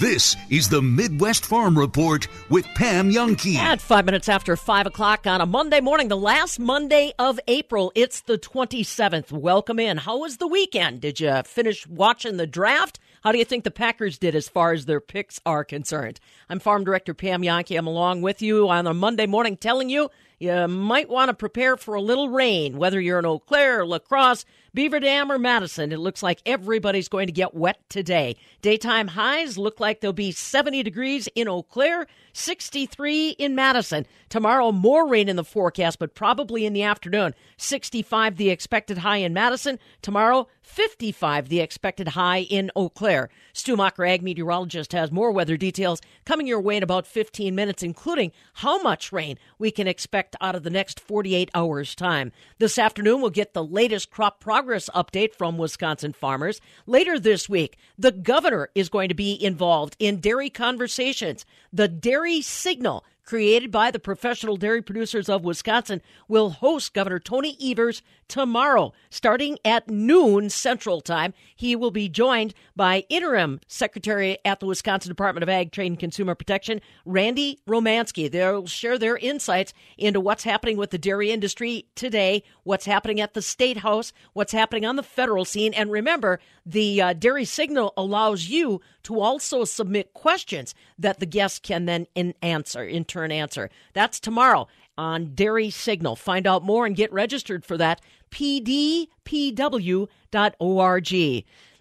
This is the Midwest Farm Report with Pam Jahnke. At five minutes after five o'clock on a Monday morning, the last Monday of April, it's the 27th. Welcome in. How was the weekend? Did you finish watching the draft? How do you think the Packers did as far as their picks are concerned? I'm Farm Director Pam Jahnke. I'm along with you on a Monday morning telling you you might want to prepare for a little rain, whether you're in Eau Claire, La Crosse, Beaver Dam, or Madison. It looks like everybody's going to get wet today. Daytime highs look like they'll be 70 degrees in Eau Claire, 63 in Madison. Tomorrow, more rain in the forecast, but probably in the afternoon. 65 the expected high in Madison. Tomorrow, 55 the expected high in Eau Claire. Stu Macher, ag meteorologist, has more weather details coming your way in about 15 minutes, including how much rain we can expect out of the next 48 hours' time. This afternoon, we'll get the latest crop progress update from Wisconsin farmers. Later this week, the governor is going to be involved in dairy conversations. The Dairy Signal created by the professional dairy producers of Wisconsin, will host Governor Tony Evers tomorrow, starting at noon Central Time. He will be joined by interim Secretary at the Wisconsin Department of Ag, Trade, and Consumer Protection, Randy Romanski. They'll share their insights into what's happening with the dairy industry today, what's happening at the State House, what's happening on the federal scene. And remember, the uh, Dairy Signal allows you to also submit questions that the guests can then in answer, in turn answer. That's tomorrow on Dairy Signal. Find out more and get registered for that. pdpw.org.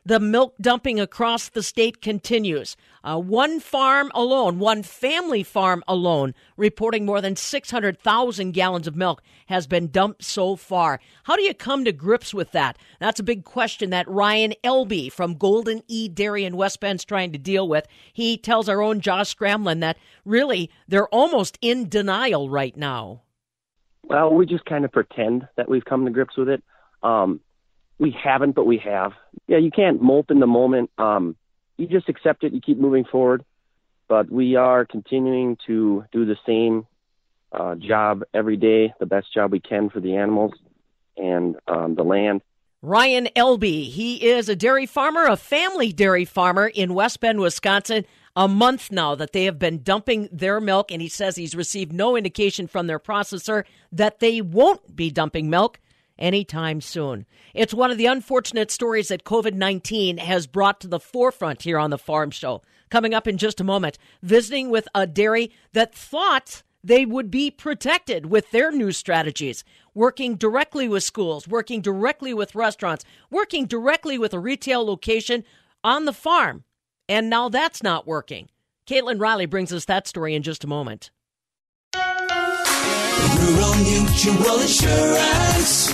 The milk dumping across the state continues. Uh, one farm alone, one family farm alone, reporting more than 600,000 gallons of milk has been dumped so far. How do you come to grips with that? That's a big question that Ryan Elby from Golden E Dairy in West Bend's trying to deal with. He tells our own Josh Gramlin that really they're almost in denial right now. Well, we just kind of pretend that we've come to grips with it. Um, we haven't, but we have. Yeah, you can't molt in the moment. Um, you just accept it. You keep moving forward. But we are continuing to do the same uh, job every day, the best job we can for the animals and um, the land. Ryan Elby, he is a dairy farmer, a family dairy farmer in West Bend, Wisconsin. A month now that they have been dumping their milk, and he says he's received no indication from their processor that they won't be dumping milk anytime soon. It's one of the unfortunate stories that COVID 19 has brought to the forefront here on the Farm Show. Coming up in just a moment, visiting with a dairy that thought they would be protected with their new strategies, working directly with schools, working directly with restaurants, working directly with a retail location on the farm. And now that's not working. Caitlin Riley brings us that story in just a moment. Rural Mutual Insurance,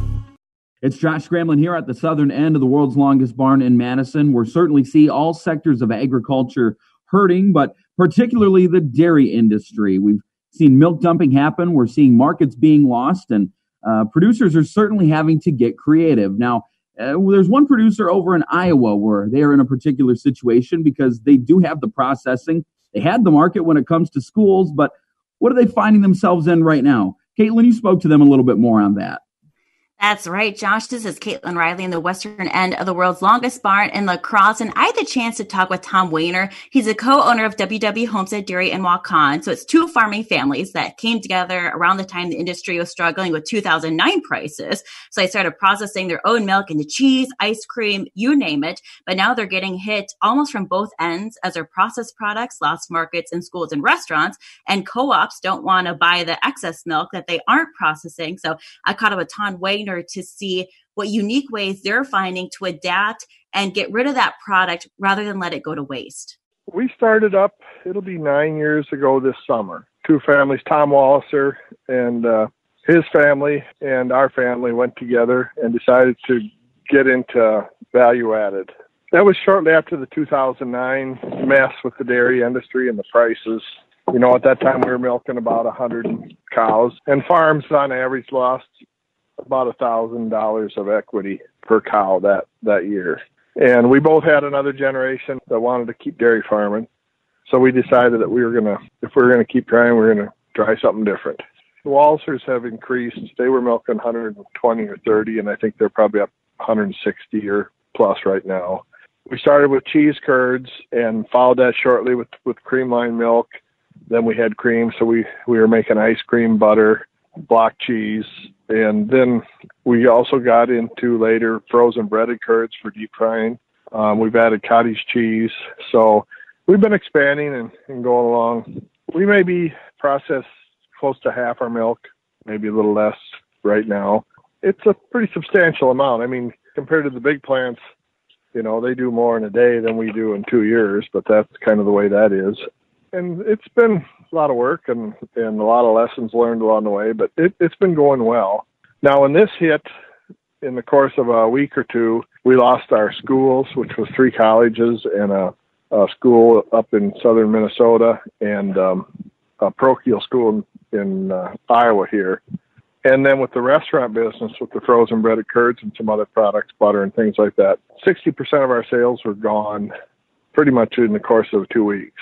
It's Josh Gramlin here at the southern end of the world's longest barn in Madison. We're certainly see all sectors of agriculture hurting, but particularly the dairy industry. We've seen milk dumping happen. We're seeing markets being lost, and uh, producers are certainly having to get creative. Now, uh, there's one producer over in Iowa where they are in a particular situation because they do have the processing. They had the market when it comes to schools, but what are they finding themselves in right now? Caitlin, you spoke to them a little bit more on that. That's right, Josh. This is Caitlin Riley in the western end of the world's longest barn in La Crosse. And I had the chance to talk with Tom Wehner. He's a co-owner of WW Homestead Dairy in Waukon. So it's two farming families that came together around the time the industry was struggling with 2009 prices. So they started processing their own milk into cheese, ice cream, you name it. But now they're getting hit almost from both ends as their processed products lost markets in schools and restaurants. And co-ops don't want to buy the excess milk that they aren't processing. So I caught up with Tom To see what unique ways they're finding to adapt and get rid of that product rather than let it go to waste? We started up, it'll be nine years ago this summer. Two families, Tom Walliser and uh, his family and our family went together and decided to get into value added. That was shortly after the 2009 mess with the dairy industry and the prices. You know, at that time we were milking about 100 cows, and farms on average lost about a thousand dollars of equity per cow that that year. And we both had another generation that wanted to keep dairy farming, so we decided that we were gonna, if we were gonna keep trying, we are gonna try something different. The Wallisers have increased. They were milking 120 or 30, and I think they're probably up 160 or plus right now. We started with cheese curds and followed that shortly with with cream line milk. Then we had cream, so we we were making ice cream, butter, block cheese, and then we also got into later frozen breaded curds for deep frying. Um, we've added cottage cheese, so we've been expanding and, and going along. We may be process close to half our milk, maybe a little less right now. It's a pretty substantial amount. I mean, compared to the big plants, you know, they do more in a day than we do in two years, but that's kind of the way that is. And it's been a lot of work and, and a lot of lessons learned along the way, but it, it's been going well. Now, when this hit in the course of a week or two, we lost our schools, which was three colleges and a, a school up in southern Minnesota and um, a parochial school in, in uh, Iowa here. And then with the restaurant business, with the frozen breaded curds and some other products, butter and things like that, 60% of our sales were gone pretty much in the course of two weeks.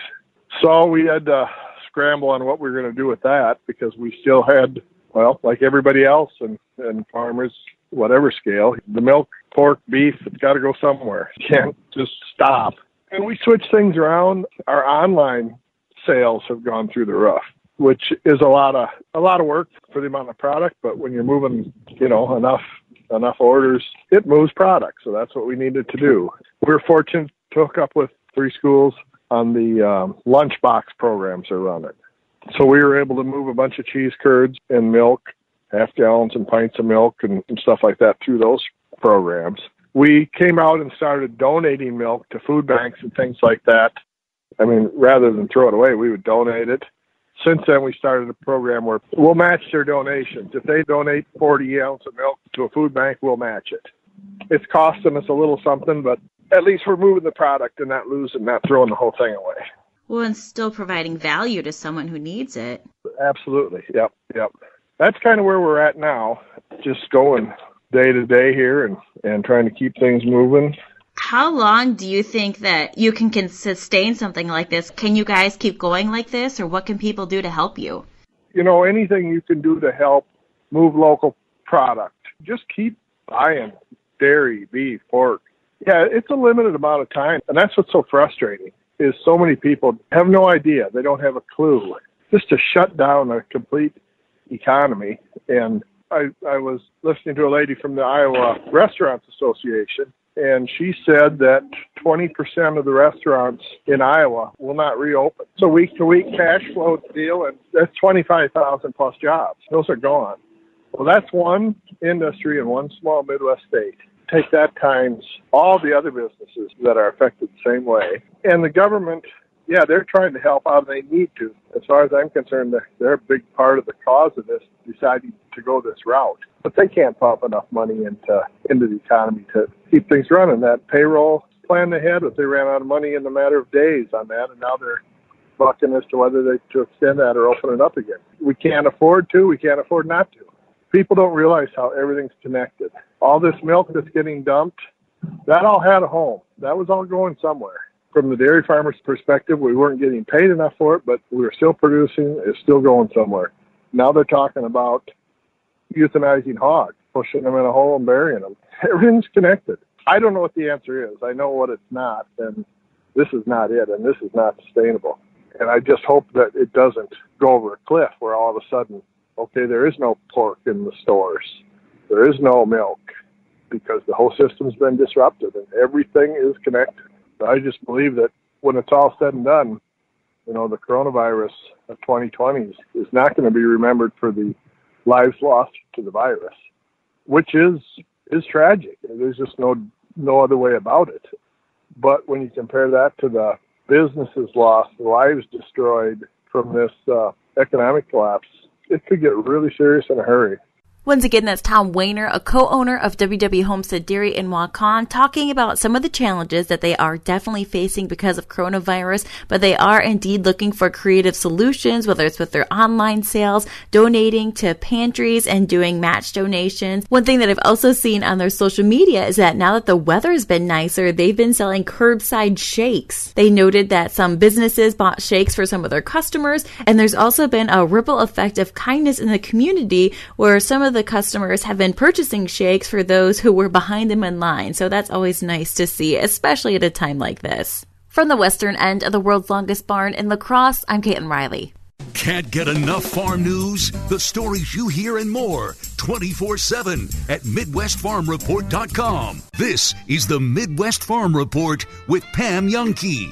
So we had to scramble on what we were going to do with that because we still had, well, like everybody else and, and farmers, whatever scale, the milk, pork, beef, it's got to go somewhere. You can't just stop. And we switched things around. Our online sales have gone through the roof which is a lot of a lot of work for the amount of product. But when you're moving, you know, enough enough orders, it moves product. So that's what we needed to do. We are fortunate to hook up with three schools on the um, lunchbox programs they're running. So we were able to move a bunch of cheese curds and milk, half gallons and pints of milk and, and stuff like that through those programs. We came out and started donating milk to food banks and things like that. I mean, rather than throw it away, we would donate it since then, we started a program where we'll match their donations. If they donate 40 ounces of milk to a food bank, we'll match it. It's costing us a little something, but at least we're moving the product and not losing, not throwing the whole thing away. Well, and still providing value to someone who needs it. Absolutely. Yep. Yep. That's kind of where we're at now. Just going day to day here and, and trying to keep things moving how long do you think that you can, can sustain something like this? Can you guys keep going like this, or what can people do to help you? You know, anything you can do to help move local product. Just keep buying dairy, beef, pork. Yeah, it's a limited amount of time, and that's what's so frustrating. Is so many people have no idea. They don't have a clue. Just to shut down a complete economy. And I, I was listening to a lady from the Iowa Restaurants Association, and she said that 20% of the restaurants in Iowa will not reopen. So week to week cash flow deal, and that's 25,000 plus jobs. Those are gone. Well, that's one industry in one small Midwest state. Take that times all the other businesses that are affected the same way. And the government yeah, they're trying to help out. They need to. As far as I'm concerned, they're a big part of the cause of this, deciding to go this route. But they can't pump enough money into into the economy to keep things running. That payroll plan they had, but they ran out of money in a matter of days on that, and now they're bucking as to whether they to extend that or open it up again. We can't afford to. We can't afford not to. People don't realize how everything's connected. All this milk that's getting dumped, that all had a home. That was all going somewhere from the dairy farmer's perspective, we weren't getting paid enough for it, but we were still producing. It's still going somewhere. Now they're talking about euthanizing hogs, pushing them in a hole and burying them. Everything's connected. I don't know what the answer is. I know what it's not, and this is not it, and this is not sustainable. And I just hope that it doesn't go over a cliff where all of a sudden, okay, there is no pork in the stores, there is no milk, because the whole system's been disrupted and everything is connected. I just believe that when it's all said and done, you know, the coronavirus of 2020 is not going to be remembered for the lives lost to the virus, which is is tragic. There's just no no other way about it. But when you compare that to the businesses lost, the lives destroyed from this uh, economic collapse, it could get really serious in a hurry. Once again, that's Tom Wehner, a co-owner of WW Homestead Dairy in Waukon, talking about some of the challenges that they are definitely facing because of coronavirus, but they are indeed looking for creative solutions, whether it's with their online sales, donating to pantries, and doing match donations. One thing that I've also seen on their social media is that now that the weather has been nicer, they've been selling curbside shakes. They noted that some businesses bought shakes for some of their customers, and there's also been a ripple effect of kindness in the community where some of the the customers have been purchasing shakes for those who were behind them in line, so that's always nice to see, especially at a time like this. From the western end of the world's longest barn in La Crosse, I'm Caitlin Riley. Can't get enough farm news? The stories you hear and more 24 7 at MidwestFarmReport.com. This is the Midwest Farm Report with Pam Jahnke.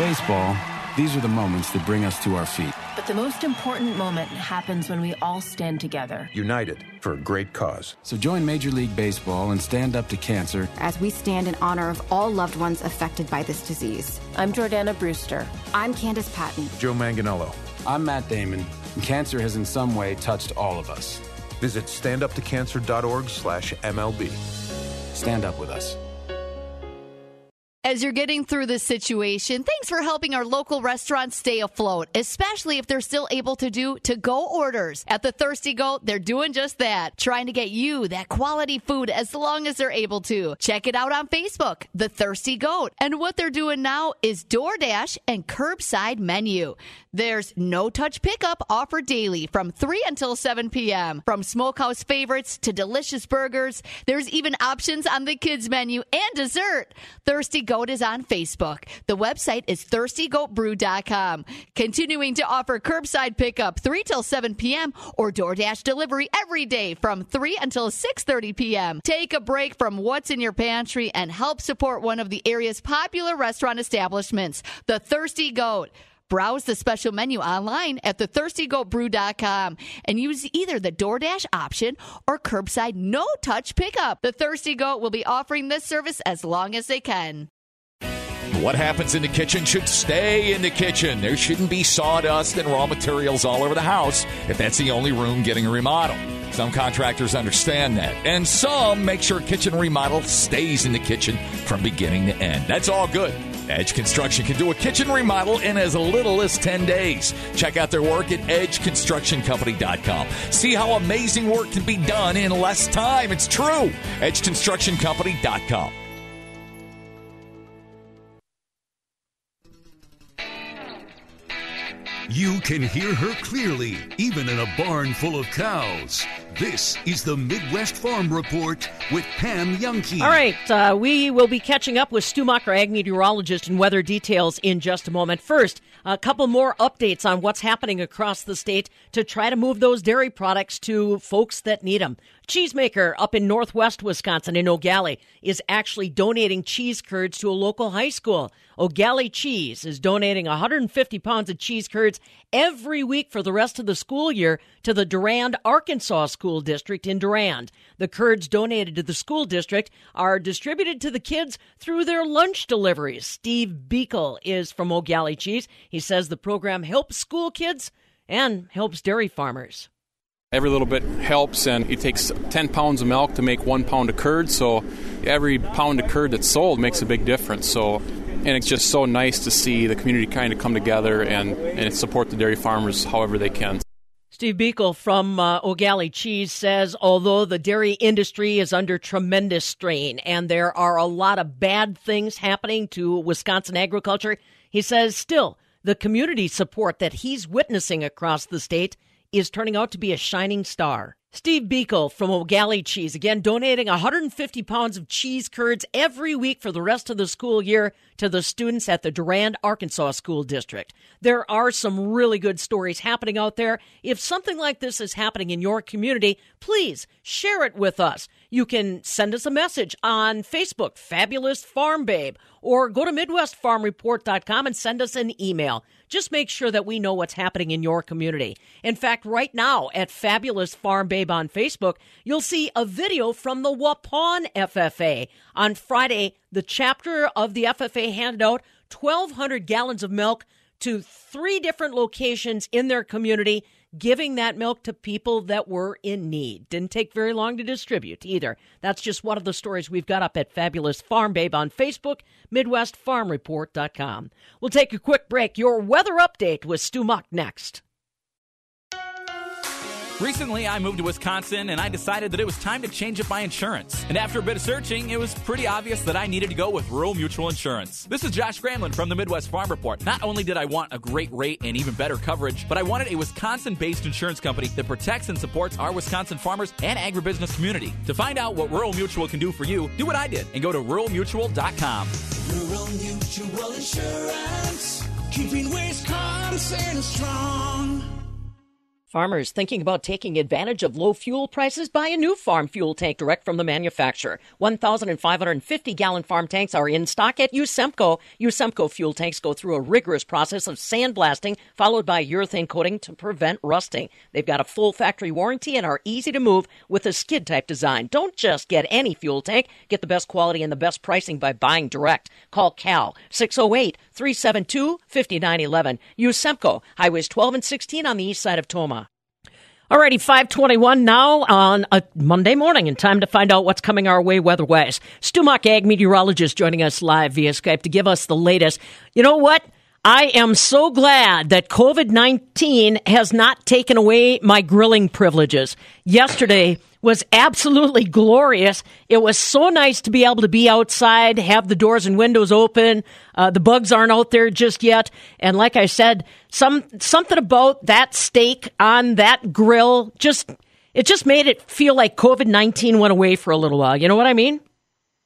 Baseball, these are the moments that bring us to our feet. But the most important moment happens when we all stand together. United for a great cause. So join Major League Baseball and stand up to cancer as we stand in honor of all loved ones affected by this disease. I'm Jordana Brewster. I'm Candace Patton. Joe Manganello. I'm Matt Damon. And cancer has in some way touched all of us. Visit standuptocancer.org slash MLB. Stand up with us. As you're getting through this situation, thanks for helping our local restaurants stay afloat, especially if they're still able to do to go orders. At the Thirsty Goat, they're doing just that, trying to get you that quality food as long as they're able to. Check it out on Facebook, The Thirsty Goat. And what they're doing now is DoorDash and curbside menu. There's no touch pickup offered daily from 3 until 7 p.m. From smokehouse favorites to delicious burgers, there's even options on the kids menu and dessert. Thirsty Goat is on Facebook. The website is thirstygoatbrew.com. Continuing to offer curbside pickup 3 till 7 p.m. or DoorDash delivery every day from 3 until 6:30 p.m. Take a break from what's in your pantry and help support one of the area's popular restaurant establishments, The Thirsty Goat. Browse the special menu online at thethirstygoatbrew.com and use either the DoorDash option or curbside no touch pickup. The Thirsty Goat will be offering this service as long as they can. What happens in the kitchen should stay in the kitchen. There shouldn't be sawdust and raw materials all over the house if that's the only room getting a remodel. Some contractors understand that, and some make sure kitchen remodel stays in the kitchen from beginning to end. That's all good. Edge Construction can do a kitchen remodel in as little as 10 days. Check out their work at edgeconstructioncompany.com. See how amazing work can be done in less time. It's true. edgeconstructioncompany.com. You can hear her clearly, even in a barn full of cows. This is the Midwest Farm Report with Pam Jahnke. All right, uh, we will be catching up with Stu ag meteorologist, and weather details in just a moment. First, a couple more updates on what's happening across the state to try to move those dairy products to folks that need them. Cheesemaker up in northwest Wisconsin in Gallie is actually donating cheese curds to a local high school. Gallie Cheese is donating 150 pounds of cheese curds every week for the rest of the school year to the Durand, Arkansaw School District in Durand. The curds donated to the school district are distributed to the kids through their lunch deliveries. Steve Beekle is from Gallie Cheese. He says the program helps school kids and helps dairy farmers. Every little bit helps, and it takes 10 pounds of milk to make one pound of curd. So every pound of curd that's sold makes a big difference. So, and it's just so nice to see the community kind of come together and, and support the dairy farmers however they can. Steve Beekle from uh, Gallie Cheese says although the dairy industry is under tremendous strain and there are a lot of bad things happening to Wisconsin agriculture, he says still the community support that he's witnessing across the state is turning out to be a shining star. Steve Beekle from Gallie Cheese, again, donating 150 pounds of cheese curds every week for the rest of the school year to the students at the Durand, Arkansaw School District. There are some really good stories happening out there. If something like this is happening in your community, please share it with us. You can send us a message on Facebook, Fabulous Farm Babe, or go to MidwestFarmReport.com and send us an email just make sure that we know what's happening in your community. In fact, right now at Fabulous Farm Babe on Facebook, you'll see a video from the Waupun FFA. On Friday, the chapter of the FFA handed out 1,200 gallons of milk to three different locations in their community giving that milk to people that were in need. Didn't take very long to distribute either. That's just one of the stories we've got up at Fabulous Farm Babe on Facebook, MidwestFarmReport.com. We'll take a quick break. Your weather update with Stu Muck next. Recently, I moved to Wisconsin and I decided that it was time to change up my insurance. And after a bit of searching, it was pretty obvious that I needed to go with Rural Mutual Insurance. This is Josh Gramlin from the Midwest Farm Report. Not only did I want a great rate and even better coverage, but I wanted a Wisconsin based insurance company that protects and supports our Wisconsin farmers and agribusiness community. To find out what Rural Mutual can do for you, do what I did and go to ruralmutual.com. Rural Mutual Insurance, keeping Wisconsin strong. Farmers thinking about taking advantage of low fuel prices? Buy a new farm fuel tank direct from the manufacturer. 1,550 gallon farm tanks are in stock at Usemco. Usemco fuel tanks go through a rigorous process of sandblasting, followed by urethane coating to prevent rusting. They've got a full factory warranty and are easy to move with a skid type design. Don't just get any fuel tank. Get the best quality and the best pricing by buying direct. Call Cal 608 372 5911. Usemco, Highways 12 and 16 on the east side of Tomah. Alrighty, 521 now on a Monday morning, and time to find out what's coming our way weather-wise. Stu Muck, ag meteorologist, joining us live via Skype to give us the latest. You know what? I am so glad that COVID 19 has not taken away my grilling privileges. Yesterday was absolutely glorious. It was so nice to be able to be outside, have the doors and windows open. Uh, the bugs aren't out there just yet. And like I said, some something about that steak on that grill just it just made it feel like COVID 19 went away for a little while. You know what I mean?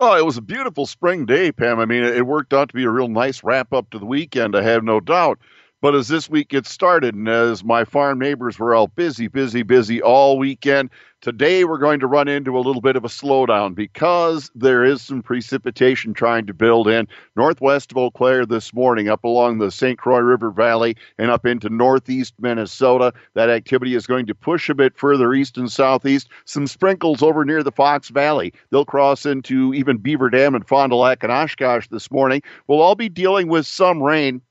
Oh, it was a beautiful spring day, Pam. I mean, it worked out to be a real nice wrap up to the weekend, I have no doubt. But as this week gets started, and as my farm neighbors were all busy, busy, busy all weekend, today we're going to run into a little bit of a slowdown because there is some precipitation trying to build in northwest of Eau Claire this morning, up along the St. Croix River Valley and up into northeast Minnesota. That activity is going to push a bit further east and southeast. Some sprinkles over near the Fox Valley. They'll cross into even Beaver Dam and Fond du Lac and Oshkosh this morning. We'll all be dealing with some rain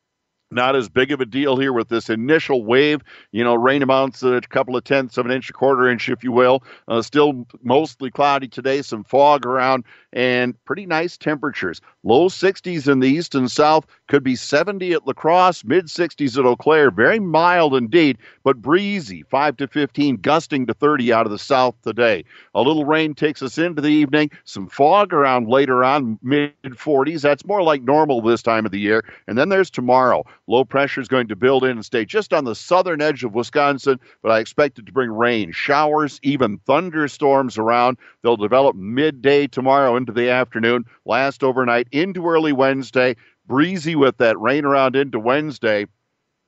not as big of a deal here with this initial wave. You know, rain amounts a couple of tenths of an inch, a quarter inch, if you will. Uh, still mostly cloudy today, some fog around, and pretty nice temperatures. Low 60s in the east and south, could be 70 at La Crosse, mid 60s at Eau Claire. Very mild indeed, but breezy, 5 to 15, gusting to 30 out of the south today. A little rain takes us into the evening, some fog around later on, mid 40s. That's more like normal this time of the year. And then there's tomorrow. Low pressure is going to build in and stay just on the southern edge of Wisconsin, but I expect it to bring rain, showers, even thunderstorms around. They'll develop midday tomorrow into the afternoon, last overnight into early Wednesday. Breezy with that rain around into Wednesday.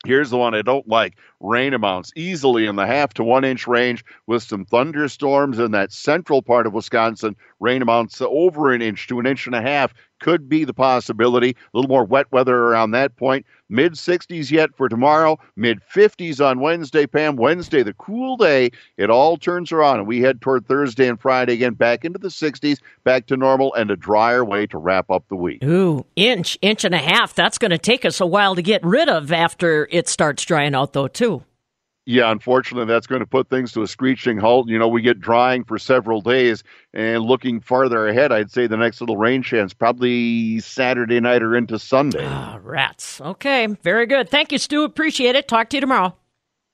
Here's the one I don't like. Rain amounts easily in the half to one inch range with some thunderstorms in that central part of Wisconsin. Rain amounts over an inch to an inch and a half could be the possibility. A little more wet weather around that point. Mid 60s yet for tomorrow, mid 50s on Wednesday, Pam. Wednesday, the cool day. It all turns around, and we head toward Thursday and Friday again, back into the 60s, back to normal, and a drier way to wrap up the week. Ooh, inch, inch and a half. That's going to take us a while to get rid of after it starts drying out, though, too yeah, unfortunately, that's going to put things to a screeching halt. You know, we get drying for several days, and looking farther ahead, I'd say the next little rain chance probably Saturday night or into Sunday. Ah, rats. Okay, very good. Thank you, Stu. Appreciate it. Talk to you tomorrow.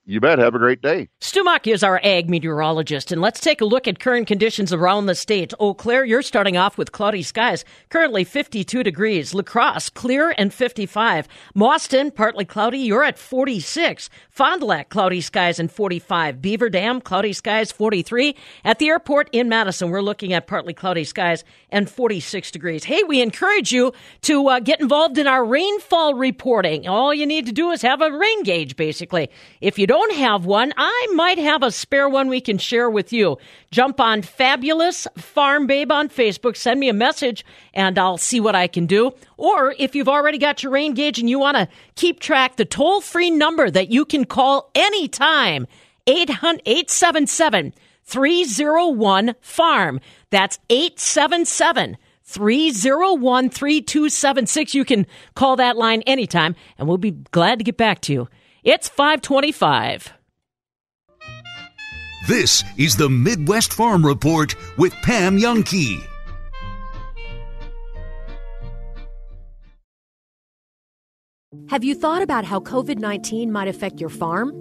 You bet. Have a great day. Stu Muck is our ag meteorologist, and let's take a look at current conditions around the state. Eau Claire, you're starting off with cloudy skies, currently 52 degrees. La Crosse, clear and 55. Mauston, partly cloudy, you're at 46. Fond du Lac, cloudy skies and 45. Beaver Dam, cloudy skies, 43. At the airport in Madison, we're looking at partly cloudy skies and 46 degrees. Hey, we encourage you to uh, get involved in our rainfall reporting. All you need to do is have a rain gauge, basically. If you don't have one, I might have a spare one we can share with you. Jump on Fabulous Farm Babe on Facebook, send me a message, and I'll see what I can do. Or if you've already got your rain gauge and you want to keep track, the toll free number that you can call anytime, 877 301 FARM. That's 877 301 3276. You can call that line anytime, and we'll be glad to get back to you. It's 525. This is the Midwest Farm Report with Pam Jahnke. Have you thought about how COVID 19 might affect your farm?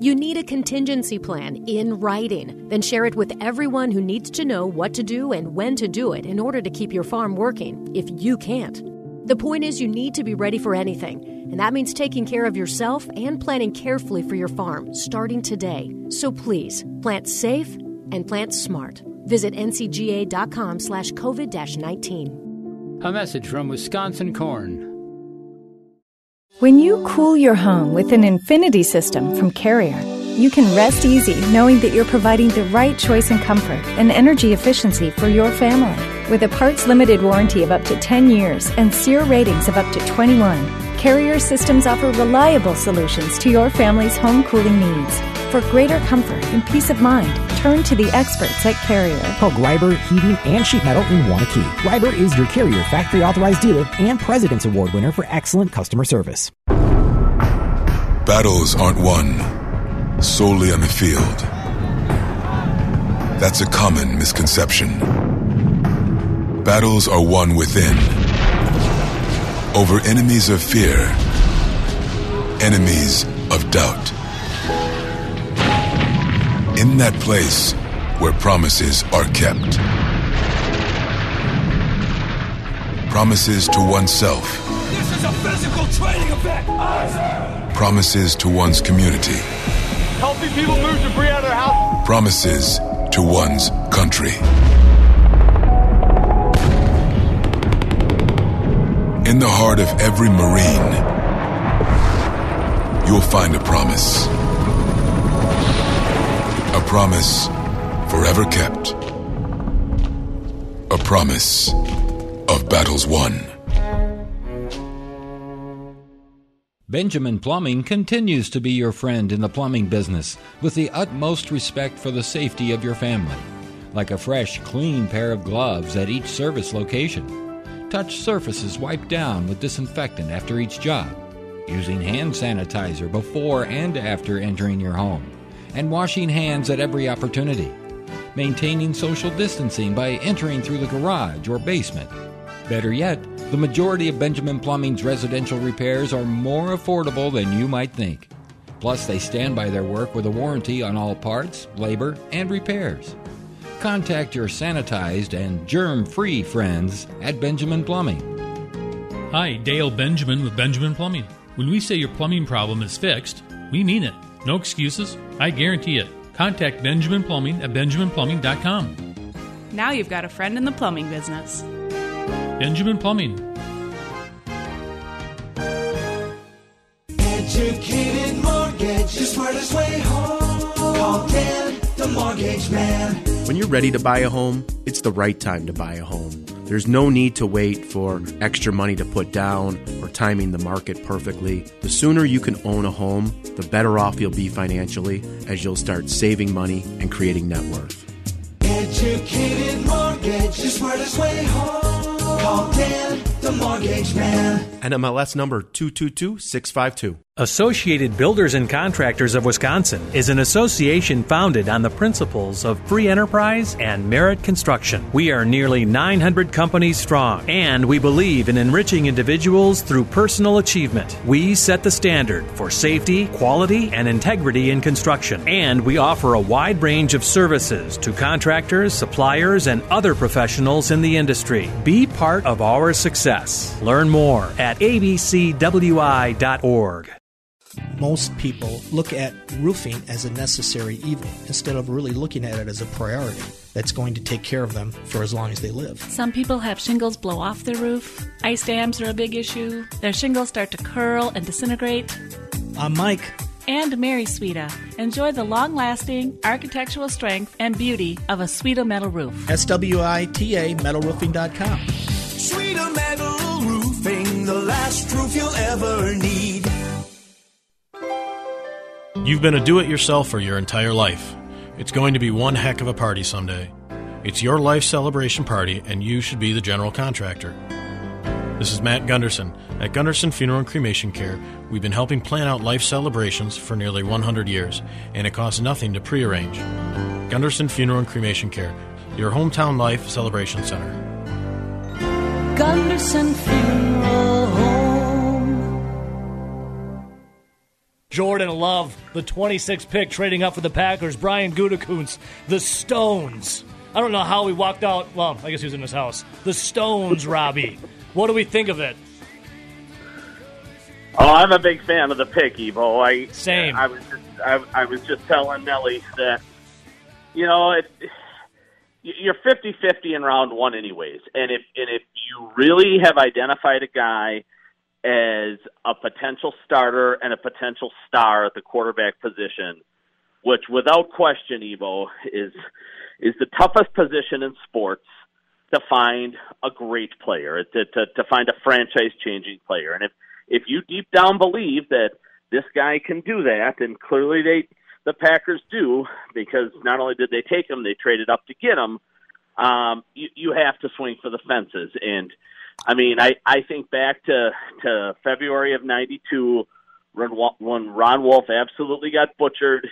You need a contingency plan in writing. Then share it with everyone who needs to know what to do and when to do it in order to keep your farm working, if you can't. The point is, you need to be ready for anything, and that means taking care of yourself and planning carefully for your farm, starting today. So please, plant safe and plant smart. Visit ncga.com slash COVID-19. A message from Wisconsin Corn. When you cool your home with an Infinity system from Carrier, you can rest easy knowing that you're providing the right choice in comfort and energy efficiency for your family. With a parts limited warranty of up to 10 years and SEER ratings of up to 21, Carrier systems offer reliable solutions to your family's home cooling needs. For greater comfort and peace of mind, turn to the experts at Carrier. Call Greiber Heating and Sheet Metal in Waunakee. Greiber is your Carrier factory authorized dealer and President's Award winner for excellent customer service. Battles aren't won solely on the field. That's a common misconception. Battles are won within. Over enemies of fear, enemies of doubt. In that place where promises are kept. Promises to oneself. This is a physical training event. Promises to one's community. Helping people move debris out of their house. Promises to one's country. In the heart of every Marine, you'll find a promise. A promise forever kept. A promise of battles won. Benjamin Plumbing continues to be your friend in the plumbing business with the utmost respect for the safety of your family. Like a fresh, clean pair of gloves at each service location. Touch surfaces wiped down with disinfectant after each job. Using hand sanitizer before and after entering your home. And washing hands at every opportunity. Maintaining social distancing by entering through the garage or basement. Better yet, the majority of Benjamin Plumbing's residential repairs are more affordable than you might think. Plus, they stand by their work with a warranty on all parts, labor, and repairs. Contact your sanitized and germ free friends at Benjamin Plumbing. Hi, Dale Benjamin with Benjamin Plumbing. When we say your plumbing problem is fixed, we mean it. No excuses. I guarantee it. Contact Benjamin Plumbing at benjaminplumbing.com. Now you've got a friend in the plumbing business. Benjamin Plumbing. Educated mortgage, the smartest way home. Call Dan, the mortgage man. When you're ready to buy a home, it's the right time to buy a home. There's no need to wait for extra money to put down or timing the market perfectly. The sooner you can own a home, the better off you'll be financially as you'll start saving money and creating net worth. Educated mortgage, the smartest way home. Call Dan, the mortgage man. NMLS number 222652. Associated Builders and Contractors of Wisconsin is an association founded on the principles of free enterprise and merit construction. We are nearly 900 companies strong, and we believe in enriching individuals through personal achievement. We set the standard for safety, quality, and integrity in construction, and we offer a wide range of services to contractors, suppliers, and other professionals in the industry. Be part of our success. Learn more at abcwi.org. Most people look at roofing as a necessary evil instead of really looking at it as a priority that's going to take care of them for as long as they live. Some people have shingles blow off their roof. Ice dams are a big issue. Their shingles start to curl and disintegrate. I'm Mike. and Mary Suita. Enjoy the long lasting architectural strength and beauty of a Suita metal roof. S-W-I-T-A metalroofing.com. Sweeter Metal Roofing, the last roof you'll ever need. You've been a do it yourselfer your entire life. It's going to be one heck of a party someday. It's your life celebration party, and you should be the general contractor. This is Matt Gunderson. At Gunderson Funeral and Cremation Care, we've been helping plan out life celebrations for nearly 100 years, and it costs nothing to prearrange. Gunderson Funeral and Cremation Care, your hometown life celebration center. Gunderson Funeral Home. Jordan Love, the 26th pick, trading up for the Packers. Brian Gutekunst, the Stones. I don't know how he walked out. Well, I guess he was in his house. The Stones, Robbie. What do we think of it? Oh, I'm a big fan of the pick, Evo. I same. I was just, I, I was just telling Nelly that you know it. You're 50-50 in round one, anyways. And if and if you really have identified a guy as a potential starter and a potential star at the quarterback position, which without question, Evo is is the toughest position in sports to find a great player, to to, to find a franchise changing player. And if if you deep down believe that this guy can do that, and clearly they the Packers do because not only did they take him, they traded up to get him. Um, you, you have to swing for the fences, and I mean, I I think back to to February of '92 when when Ron Wolf absolutely got butchered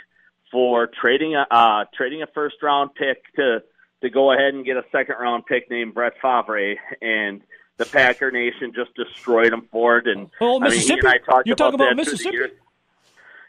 for trading a uh, trading a first round pick to to go ahead and get a second round pick named Brett Favre, and the Packer Nation just destroyed him for it. And oh, I mean, and I you about, talk about that Mississippi.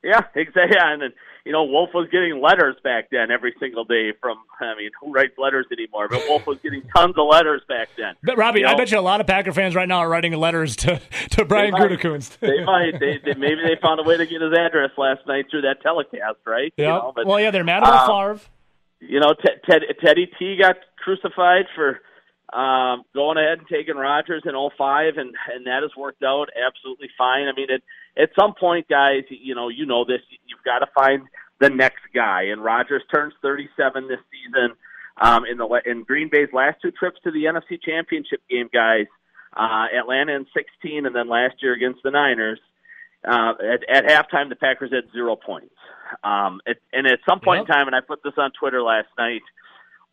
Through the years. Yeah, exactly. Yeah, and then you know, Wolf was getting letters back then every single day from. I mean, who writes letters anymore? But Wolf was getting tons of letters back then. But Robbie, You know, I bet you a lot of Packer fans right now are writing letters to to Brian might. Gutekunst. they might. They, they maybe they found a way to get his address last night through that telecast, right? You Yeah. know, but, well, yeah, they're mad about um, Favre. you know, Ted, Ted, Teddy T got crucified for um, going ahead and taking Rodgers in 05, and and that has worked out absolutely fine. I mean, at at some point, guys, you know, you know this, you've got to find the next guy, and Rodgers turns 37 this season. Um, in the in Green Bay's last two trips to the NFC Championship game, guys, uh, Atlanta in 16, and then last year against the Niners. Uh, at, at halftime, the Packers had zero points. Um, at, and at some point in time, and I put this on Twitter last night,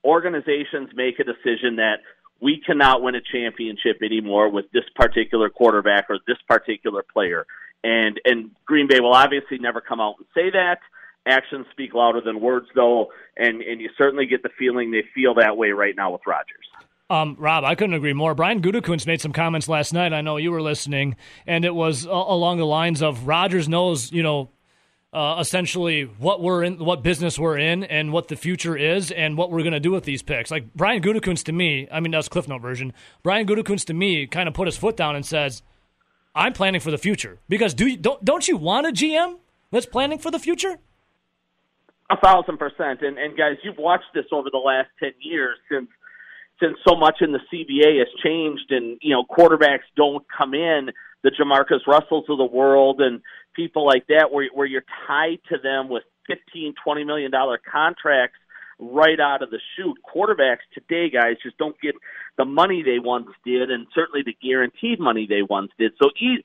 organizations make a decision that we cannot win a championship anymore with this particular quarterback or this particular player. And and Green Bay will obviously never come out and say that. Actions speak louder than words, though, and and you certainly get the feeling they feel that way right now with Rodgers. Um, Rob, I couldn't agree more. Brian Gutekunst made some comments last night. I know you were listening, and it was along the lines of Rodgers knows, you know, uh, essentially what we're in, what business we're in, and what the future is, and what we're going to do with these picks. Like Brian Gutekunst to me, I mean that's Cliff Note version. Brian Gutekunst to me kind of put his foot down and says, "I'm planning for the future." Because do you, don't don't you want a GM that's planning for the future? A thousand percent. And and guys, you've watched this over the last ten years since since so much in the CBA has changed, and you know quarterbacks don't come in the Jamarcus Russells of the world and people like that, where where you're tied to them with fifteen, twenty million dollar contracts right out of the chute. Quarterbacks today, guys, just don't get the money they once did, and certainly the guaranteed money they once did. So, e-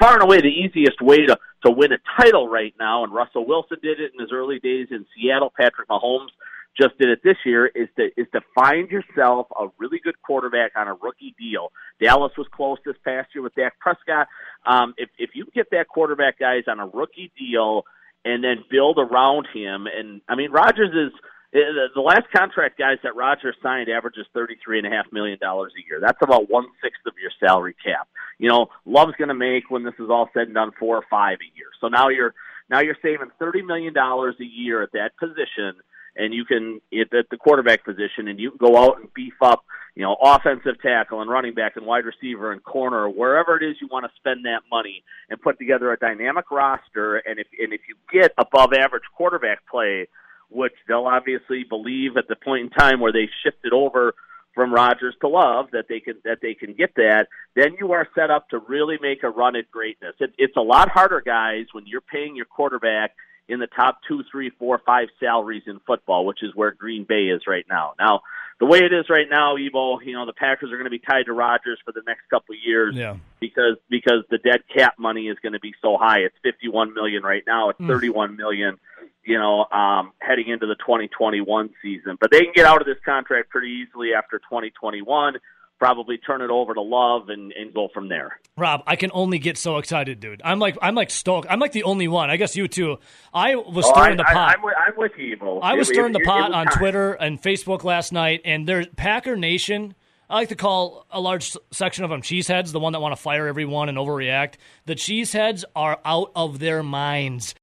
far and away, the easiest way to to win a title right now, and Russell Wilson did it in his early days in Seattle. Patrick Mahomes just did it this year. Is to is to find yourself a really good quarterback on a rookie deal. Dallas was close this past year with Dak Prescott. Um, if if you get that quarterback, guys, on a rookie deal, and then build around him, and I mean, Rodgers is the the last contract, guys, that Rodgers signed averages thirty three and a half million dollars a year. That's about one sixth of your salary cap. You know, Love's going to make when this is all said and done four or five a year. So now you're now you're saving thirty million dollars a year at that position, and you can at the quarterback position, and you can go out and beef up, you know, offensive tackle and running back and wide receiver and corner, or wherever it is you want to spend that money, and put together a dynamic roster. And if and if you get above average quarterback play which they'll obviously believe at the point in time where they shifted over from Rodgers to Love that they can that they can get that, then you are set up to really make a run at greatness. It, it's a lot harder, guys, when you're paying your quarterback in the top two, three, four, five salaries in football, which is where Green Bay is right now. Now, the way it is right now, Evo, you know, the Packers are going to be tied to Rodgers for the next couple of years Yeah. because because the dead cap money is going to be so high. It's 51 million right now. It's Mm. 31 million, you know, um, heading into the 2021 season. But they can get out of this contract pretty easily after 2021. Probably turn it over to Love and and go from there. Rob, I can only get so excited, dude. I'm like I'm like stoked. I'm like the only one. I guess you too. I was Oh, stirring I, the pot. I, I'm, with, I'm with you, Evo. I was It- stirring it- the it pot on time. Twitter and Facebook last night, and there's Packer Nation. I like to call a large section of them cheeseheads, the one that want to fire everyone and overreact. The cheeseheads are out of their minds.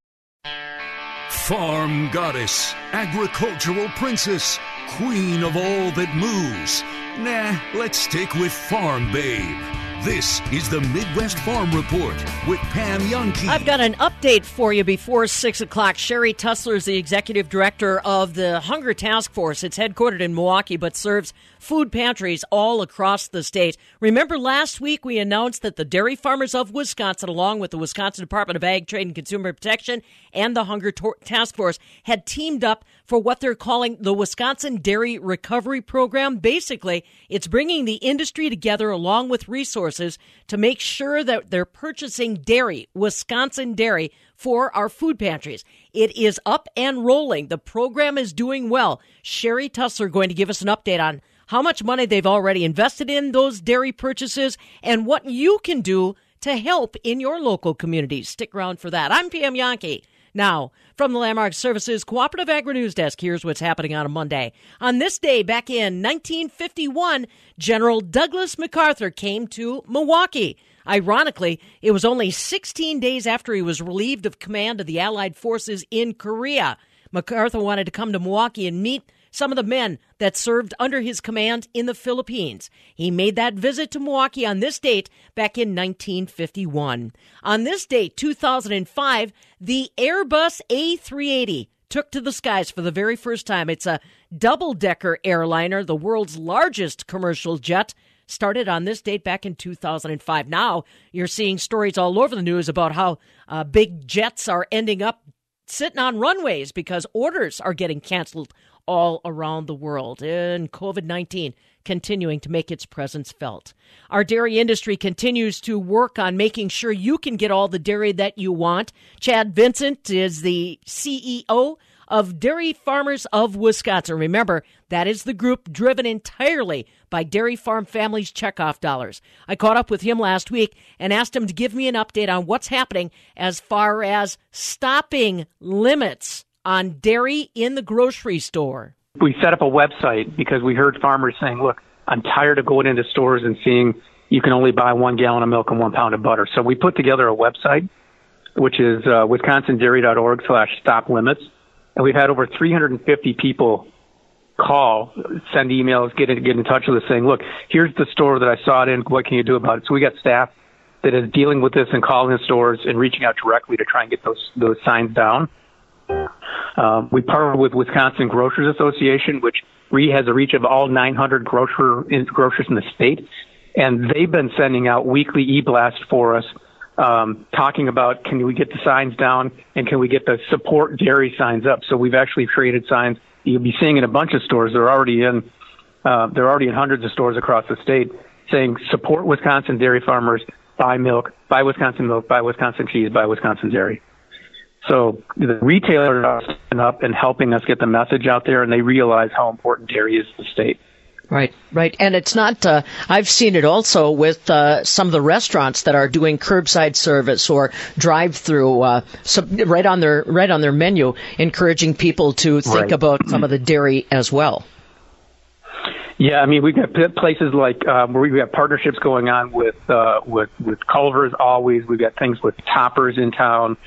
Farm goddess, agricultural princess, queen of all that moves. Nah, let's stick with Farm Babe. This is the Midwest Farm Report with Pam Jahnke. I've got an update for you before 6 o'clock. Sherry Tussler is the executive director of the Hunger Task Force. It's headquartered in Milwaukee but serves food pantries all across the state. Remember last week we announced that the Dairy Farmers of Wisconsin, along with the Wisconsin Department of Ag, Trade, and Consumer Protection and the Hunger Task Force, had teamed up for what they're calling the Wisconsin Dairy Recovery Program. Basically, it's bringing the industry together along with resources to make sure that they're purchasing dairy, Wisconsin dairy, for our food pantries. It is up and rolling. The program is doing well. Sherry Tussler going to give us an update on how much money they've already invested in those dairy purchases and what you can do to help in your local communities. Stick around for that. I'm Pam Jahnke. Now, from the Landmark Services Cooperative Agri News Desk, here's what's happening on a Monday. On this day, back in 1951, General Douglas MacArthur came to Milwaukee. Ironically, it was only 16 days after he was relieved of command of the Allied forces in Korea. MacArthur wanted to come to Milwaukee and meet some of the men that served under his command in the Philippines. He made that visit to Milwaukee on this date back in 1951. On this date, 2005, the Airbus A380 took to the skies for the very first time. It's a double decker airliner, the world's largest commercial jet. Started on this date back in 2005. Now you're seeing stories all over the news about how uh, big jets are ending up sitting on runways because orders are getting canceled all around the world. And COVID 19 continuing to make its presence felt. Our dairy industry continues to work on making sure you can get all the dairy that you want. Chad Vincent is the CEO of Dairy Farmers of Wisconsin. Remember, that is the group driven entirely by dairy farm families' checkoff dollars. I caught up with him last week and asked him to give me an update on what's happening as far as stopping limits on dairy in the grocery store. we set up a website because we heard farmers saying, look, I'm tired of going into stores and seeing you can only buy one gallon of milk and one pound of butter. So we put together a website, which is uh, wisconsindairy.org slash stop limits. And we've had over 350 people call, send emails, get in, get in touch with us saying, look, here's the store that I saw it in. What can you do about it? So we got staff that is dealing with this and calling the stores and reaching out directly to try and get those, those signs down. Um, we partner with Wisconsin Grocers Association, which has a reach of all 900 grocer in, grocers in the state, and they've been sending out weekly e-blasts for us, um, talking about can we get the signs down and can we get the support dairy signs up. So we've actually created signs you'll be seeing in a bunch of stores. They're already in. Uh, they're already in hundreds of stores across the state saying support Wisconsin dairy farmers, buy milk, buy Wisconsin milk, buy Wisconsin cheese, buy Wisconsin dairy. So the retailers are stepping up and helping us get the message out there, and they realize how important dairy is to the state. Right, right, and it's not. Uh, I've seen it also with uh, some of the restaurants that are doing curbside service or drive-through, uh, right on their right on their menu, encouraging people to think Right. about some of the dairy as well. Yeah, I mean we've got places like um, where we've got partnerships going on with uh, with with Culver's. Always, we've got things with Toppers in town,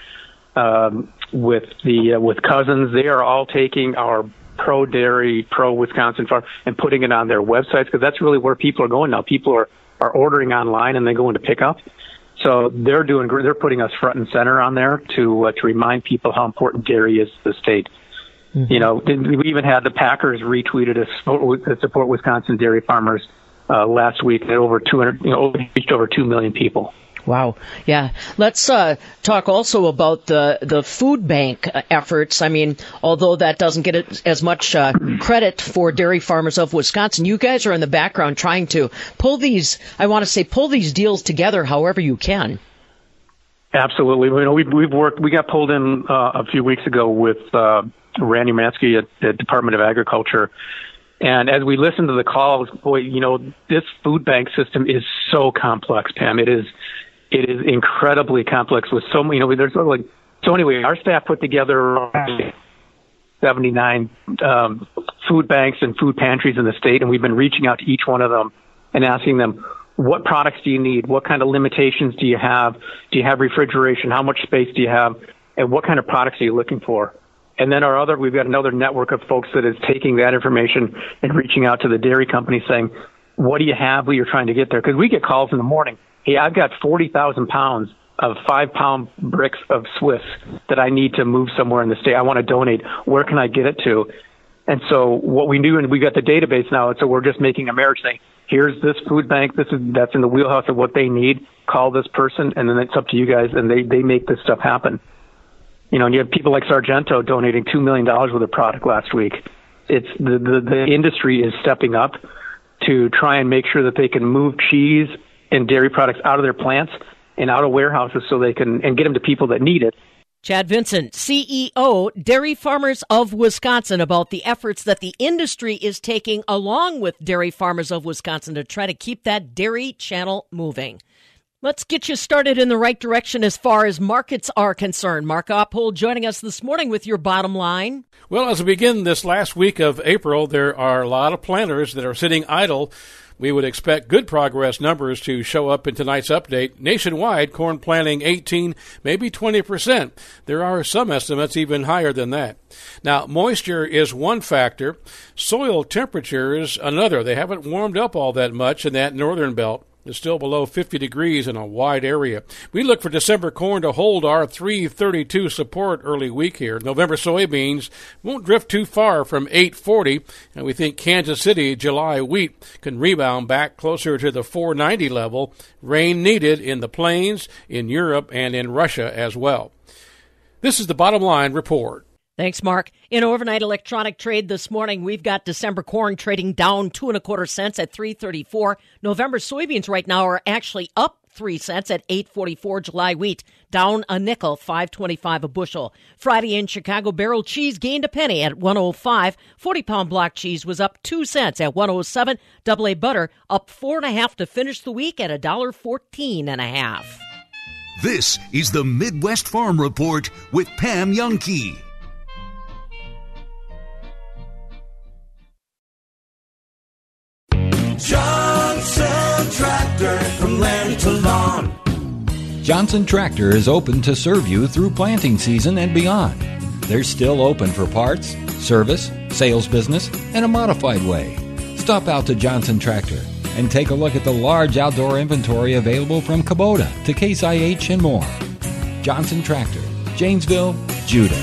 um, with the uh, with Cousins. They are all taking our pro dairy, pro Wisconsin farm and putting it on their websites because that's really where people are going now. People are are ordering online and then going to pick up. So they're doing they're putting us front and center on there to uh, to remind people how important dairy is to the state. Mm-hmm. You know, we even had the Packers retweeted to support Wisconsin dairy farmers uh, last week, and over 200, you know, reached over two million people. Wow. Yeah. Let's uh, talk also about the the food bank uh, efforts. I mean, although that doesn't get as much uh, credit for dairy farmers of Wisconsin, you guys are in the background trying to pull these. I want to say pull these deals together, however you can. Absolutely. You know, we've we've worked. We got pulled in uh, a few weeks ago with uh, Randy Romanski at the Department of Agriculture. And as we listen to the calls, boy, you know, this food bank system is so complex, Pam. It is it is incredibly complex with so many, you know, there's like, so anyway, our staff put together 79 um, food banks and food pantries in the state, and we've been reaching out to each one of them and asking them, what products do you need? What kind of limitations do you have? Do you have refrigeration? How much space do you have? And what kind of products are you looking for? And then our other, we've got another network of folks that is taking that information and reaching out to the dairy company saying, what do you have that you're trying to get there? Because we get calls in the morning hey, I've got 40,000 pounds of five pound bricks of Swiss that I need to move somewhere in the state. I want to donate. Where can I get it to? And so what we do, and we got the database now, and so we're just making a marriage saying, here's this food bank, this is that's in the wheelhouse of what they need. Call this person, and then it's up to you guys, and they they make this stuff happen. You know, and you have people like Sargento donating two million dollars worth of product last week. It's the, the the industry is stepping up to try and make sure that they can move cheese and dairy products out of their plants and out of warehouses so they can and get them to people that need it. Chad Vincent, CEO, Dairy Farmers of Wisconsin, about the efforts that the industry is taking along with Dairy Farmers of Wisconsin to try to keep that dairy channel moving. Let's get you started in the right direction as far as markets are concerned. Mark Oppold joining us this morning with your bottom line. Well, as we begin this last week of April, there are a lot of planters that are sitting idle we would expect good progress numbers to show up in tonight's update. Nationwide, corn planting 18, maybe 20%. There are some estimates even higher than that. Now, moisture is one factor. Soil temperature is another. They haven't warmed up all that much in that northern belt is still below 50 degrees in a wide area. We look for December corn to hold our 332 support early week here. November soybeans won't drift too far from 840, and we think Kansas City July wheat can rebound back closer to the 490 level. Rain needed in the plains, in Europe, and in Russia as well. This is the bottom line report. Thanks, Mark. In overnight electronic trade this morning, we've got December corn trading down two and a quarter cents at 334. November soybeans right now are actually up three cents at 844. July wheat down a nickel, 525 a bushel. Friday in Chicago, barrel cheese gained a penny at 105. 40 pound block cheese was up two cents at 107. Double A butter up four and a half to finish the week at a dollar fourteen and a half. This is the Midwest Farm Report with Pam Jahnke. Johnson Tractor from land to lawn. Johnson Tractor is open to serve you through planting season and beyond. They're still open for parts, service, sales business, and a modified way. Stop out to Johnson Tractor and take a look at the large outdoor inventory available from Kubota to Case IH and more. Johnson Tractor, Janesville, Juda.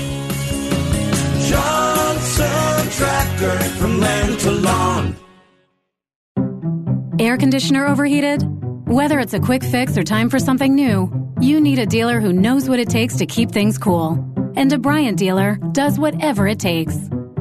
Johnson Tractor from land to lawn. Air conditioner overheated? Whether it's a quick fix or time for something new, you need a dealer who knows what it takes to keep things cool. And a Bryant dealer does whatever it takes.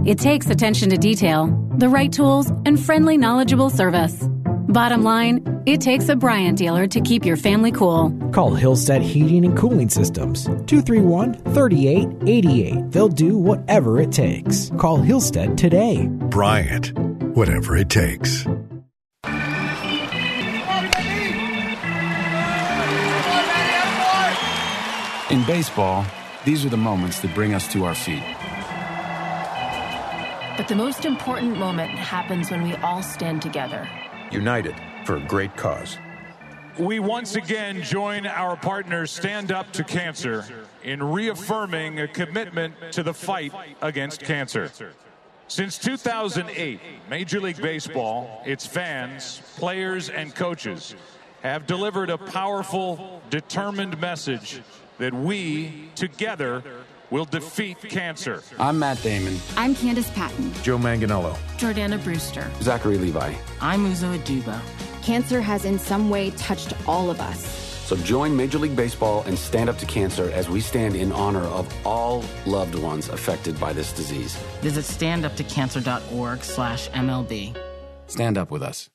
It takes attention to detail, the right tools, and friendly, knowledgeable service. Bottom line, it takes a Bryant dealer to keep your family cool. Call Hillstead Heating and Cooling Systems 231 3888. They'll do whatever it takes. Call Hillstead today. Bryant, whatever it takes. In baseball, these are the moments that bring us to our feet. But the most important moment happens when we all stand together. United for a great cause. We once again join our partners Stand Up to Cancer in reaffirming a commitment to the fight against cancer. Since 2008, Major League Baseball, its fans, players, and coaches have delivered a powerful, determined message that we, together, will defeat cancer. I'm Matt Damon. I'm Candice Patton. Joe Manganiello. Jordana Brewster. Zachary Levi. I'm Uzo Aduba. Cancer has in some way touched all of us. So join Major League Baseball and Stand Up to Cancer as we stand in honor of all loved ones affected by this disease. Visit standuptocancer.org slash MLB. Stand up with us.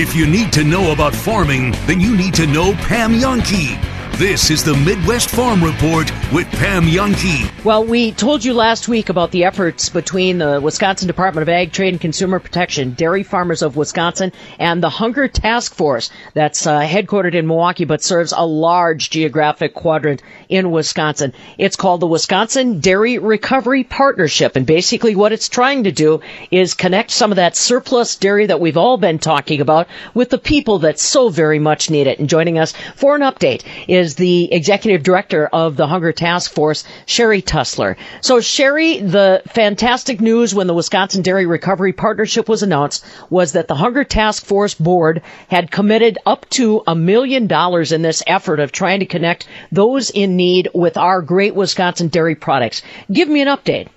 If you need to know about farming, then you need to know Pam Jahnke. This is the Midwest Farm Report with Pam Jahnke. Well, we told you last week about the efforts between the Wisconsin Department of Ag, Trade, and Consumer Protection, Dairy Farmers of Wisconsin, and the Hunger Task Force that's uh, headquartered in Milwaukee but serves a large geographic quadrant in Wisconsin. It's called the Wisconsin Dairy Recovery Partnership, and basically what it's trying to do is connect some of that surplus dairy that we've all been talking about with the people that so very much need it. And joining us for an update is the executive director of the Hunger Task Force, Sherry Tussler. So, Sherry, the fantastic news when the Wisconsin Dairy Recovery Partnership was announced was that the Hunger Task Force board had committed up to a million dollars in this effort of trying to connect those in need with our great Wisconsin dairy products. Give me an update.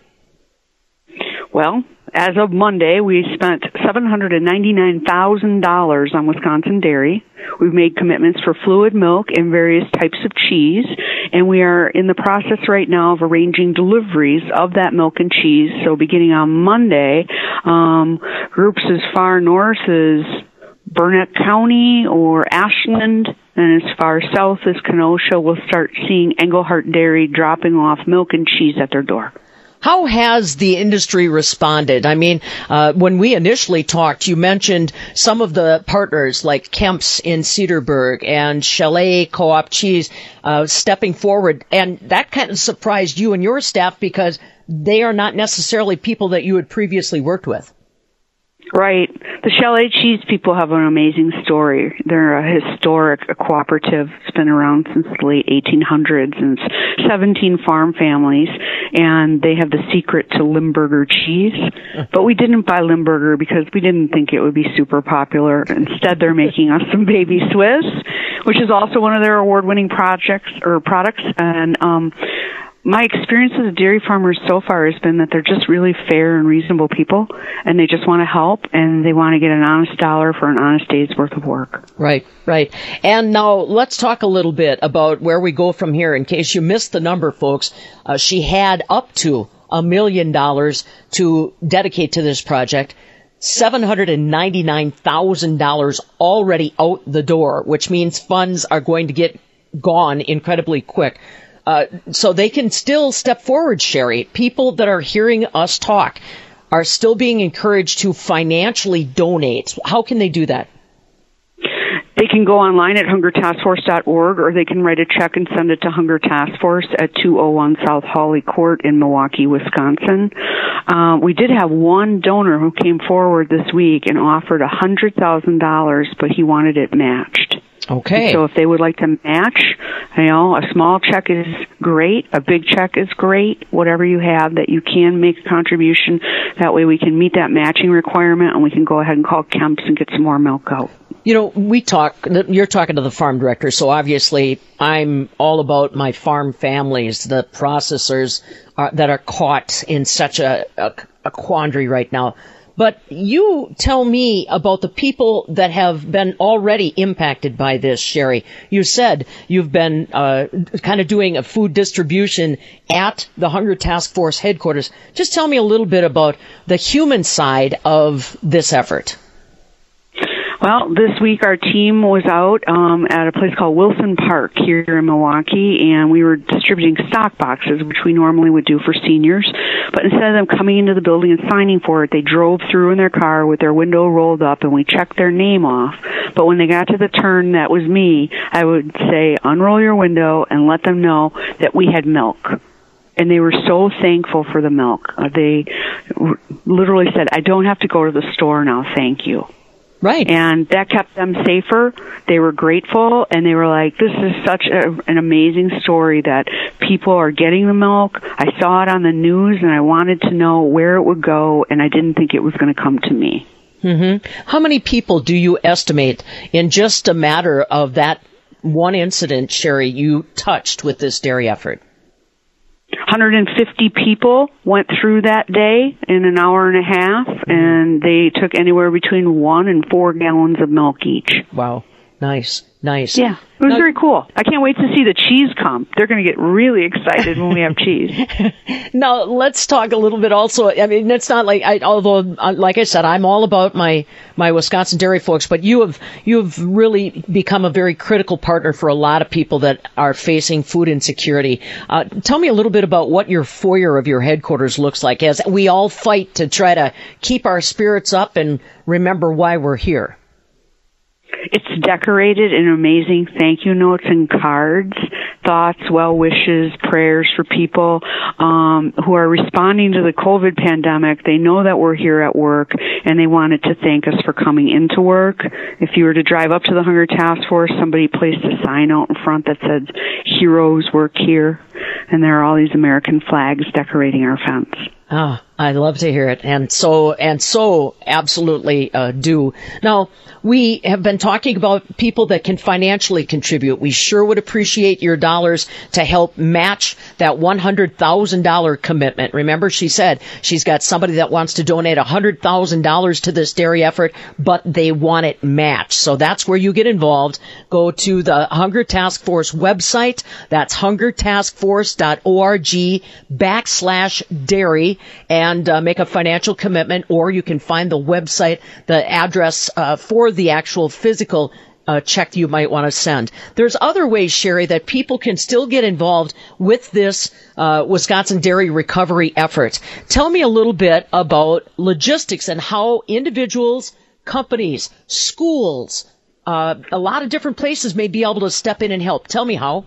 Well, as of Monday, we spent $799,000 on Wisconsin dairy. We've made commitments for fluid milk and various types of cheese, and we are in the process right now of arranging deliveries of that milk and cheese. So beginning on Monday, um, groups as far north as Burnett County or Ashland and as far south as Kenosha will start seeing Englehart Dairy dropping off milk and cheese at their door. How has the industry responded? I mean, uh, when we initially talked, you mentioned some of the partners like Kemp's in Cedarburg and Chalet Co-op Cheese uh, stepping forward, and that kind of surprised you and your staff because they are not necessarily people that you had previously worked with. Right. The Chalet Cheese people have an amazing story. They're a historic a cooperative. It's been around since the late 1800s and 17 farm families and they have the secret to Limburger cheese. But we didn't buy Limburger because we didn't think it would be super popular. Instead, they're making us some baby Swiss, which is also one of their award-winning projects or products and um my experience as a dairy farmer so far has been that they're just really fair and reasonable people and they just want to help and they want to get an honest dollar for an honest day's worth of work. Right, right. And now let's talk a little bit about where we go from here. In case you missed the number, folks, uh, she had up to a million dollars to dedicate to this project. $799,000 already out the door, which means funds are going to get gone incredibly quick. Uh, so they can still step forward, Sherry. People that are hearing us talk are still being encouraged to financially donate. How can they do that? Can go online at hungertaskforce.org or they can write a check and send it to Hunger Task Force at 201 South Hawley Court in Milwaukee, Wisconsin. Uh, we did have one donor who came forward this week and offered $100,000, but he wanted it matched. Okay. So if they would like to match, you know, a small check is great, a big check is great, whatever you have that you can make a contribution. That way we can meet that matching requirement and we can go ahead and call Kemp's and get some more milk out. You know, we talk, you're talking to the farm director, so obviously I'm all about my farm families, the processors are, that are caught in such a, a, a quandary right now. But you tell me about the people that have been already impacted by this, Sherry. You said you've been uh, kind of doing a food distribution at the Hunger Task Force headquarters. Just tell me a little bit about the human side of this effort. Well, this week our team was out um, at a place called Wilson Park here in Milwaukee, and we were distributing stock boxes, which we normally would do for seniors. But instead of them coming into the building and signing for it, they drove through in their car with their window rolled up, and we checked their name off. But when they got to the turn that was me, I would say, unroll your window and let them know that we had milk and they were so thankful for the milk. Uh, they literally said, "I don't have to go to the store now, thank you." Right. And that kept them safer. They were grateful and they were like, this is such a, an amazing story that people are getting the milk. I saw it on the news and I wanted to know where it would go and I didn't think it was going to come to me. Mm-hmm. How many people do you estimate in just a matter of that one incident, Sherry, you touched with this dairy effort? 150 people went through that day in an hour and a half, mm-hmm. and they took anywhere between one and four gallons of milk each. Wow. Nice, nice. Yeah, it was very cool. I can't wait to see the cheese come. They're going to get really excited when we have cheese. Now let's talk a little bit. Also, I mean, it's not like I, although, uh, like I said, I'm all about my my Wisconsin dairy folks, but you have you have really become a very critical partner for a lot of people that are facing food insecurity. Uh, tell me a little bit about what your foyer of your headquarters looks like as we all fight to try to keep our spirits up and remember why we're here. It's decorated in amazing thank you notes and cards, thoughts, well wishes, prayers for people um, who are responding to the COVID pandemic. They know that we're here at work and they wanted to thank us for coming into work. If you were to drive up to the Hunger Task Force, somebody placed a sign out in front that said, Heroes work here. And there are all these American flags decorating our fence. Oh, I love to hear it, and so and so absolutely uh, do. Now we have been talking about people that can financially contribute. We sure would appreciate your dollars to help match that one hundred thousand dollar commitment. Remember, she said she's got somebody that wants to donate hundred thousand dollars to this dairy effort, but they want it matched. So that's where you get involved. Go to the Hunger Task Force website. That's hungertaskforce.org backslash dairy and uh, make a financial commitment, or you can find the website, the address uh, for the actual physical uh, check you might want to send. There's other ways, Sherry, that people can still get involved with this uh, Wisconsin dairy recovery effort. Tell me a little bit about logistics and how individuals, companies, schools, uh, a lot of different places may be able to step in and help. Tell me how.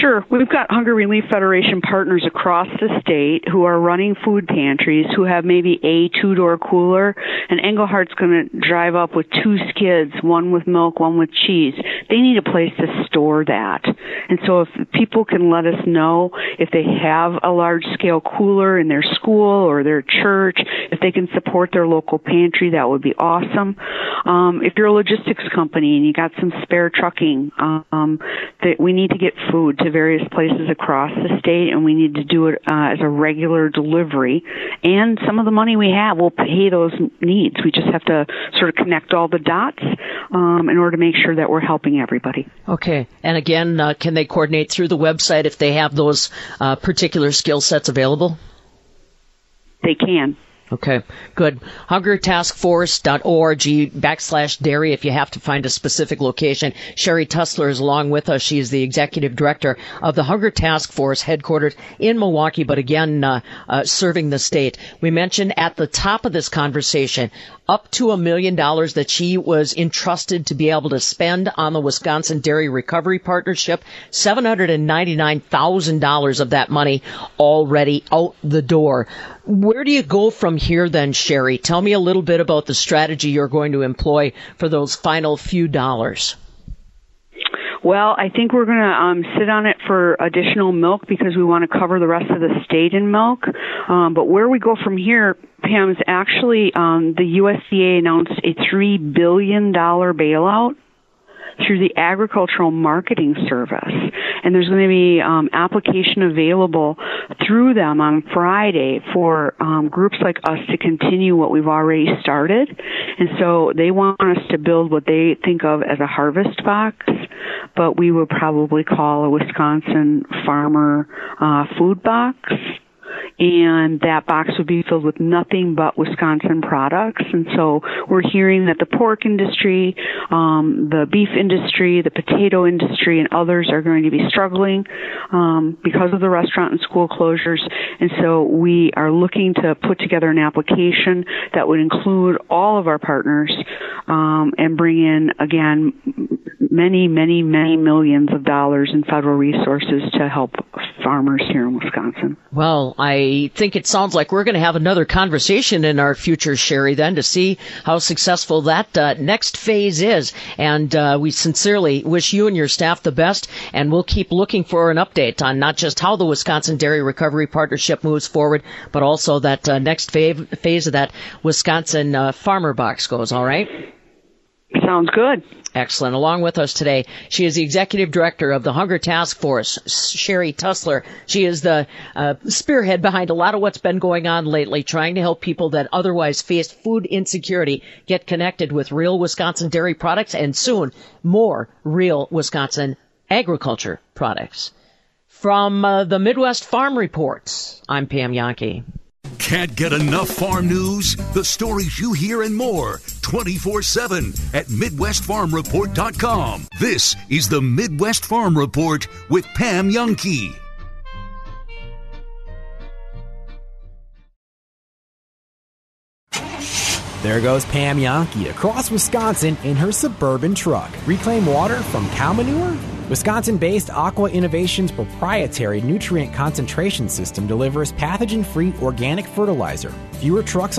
Sure. We've got Hunger Relief Federation partners across the state who are running food pantries who have maybe a two door cooler, and Englehart's going to drive up with two skids, one with milk, one with cheese. They need a place to store that. And so if people can let us know if they have a large scale cooler in their school or their church, if they can support their local pantry, that would be awesome. Um, if you're a logistics company and you got some spare trucking, um, that we need to get food to various places across the state, and we need to do it uh, as a regular delivery. And some of the money we have will pay those needs. We just have to sort of connect all the dots um, in order to make sure that we're helping everybody. Okay. And again, uh, can they coordinate through the website if they have those uh, particular skill sets available? They can. Okay, good. HungerTaskForce.org backslash dairy if you have to find a specific location. Sherry Tussler is along with us. She is the executive director of the Hunger Task Force headquartered in Milwaukee, but again, uh, uh, serving the state. We mentioned at the top of this conversation up to a million dollars that she was entrusted to be able to spend on the Wisconsin Dairy Recovery Partnership. $799,000 of that money already out the door. Where do you go from here then, Sherry? Tell me a little bit about the strategy you're going to employ for those final few dollars. Well, I think we're going to um, sit on it for additional milk because we want to cover the rest of the state in milk. Um, but where we go from here, Pam, is actually um, the USDA announced a three billion dollar bailout through the agricultural marketing service. And there's going to be um, application available through them on friday for um, groups like us to continue what we've already started. And so they want us to build what they think of as a harvest box but we would probably call a wisconsin farmer uh, food box and that box would be filled with nothing but Wisconsin products. And so we're hearing that the pork industry, um, the beef industry, the potato industry, and others are going to be struggling um, because of the restaurant and school closures. And so we are looking to put together an application that would include all of our partners um, and bring in again many, many, many millions of dollars in federal resources to help farmers here in Wisconsin. Well, I think it sounds like we're going to have another conversation in our future, Sherry, then to see how successful that uh, next phase is. And uh, we sincerely wish you and your staff the best, and we'll keep looking for an update on not just how the Wisconsin Dairy Recovery Partnership moves forward, but also that uh, next phase of that Wisconsin uh, Farmer Box goes, all right? Sounds good. Excellent. Along with us today, she is the executive director of the Hunger Task Force, Sherry Tussler. She is the uh, spearhead behind a lot of what's been going on lately, trying to help people that otherwise face food insecurity get connected with real Wisconsin dairy products and soon more real Wisconsin agriculture products. From uh, the Midwest Farm Reports, I'm Pam Jahnke. Can't get enough farm news? The stories you hear and more 24 7 at MidwestFarmReport.com. This is the Midwest Farm Report with Pam Jahnke. There goes Pam Jahnke across Wisconsin in her suburban truck. Reclaim water from cow manure? Wisconsin based Aqua Innovations proprietary nutrient concentration system delivers pathogen free organic fertilizer. Fewer trucks on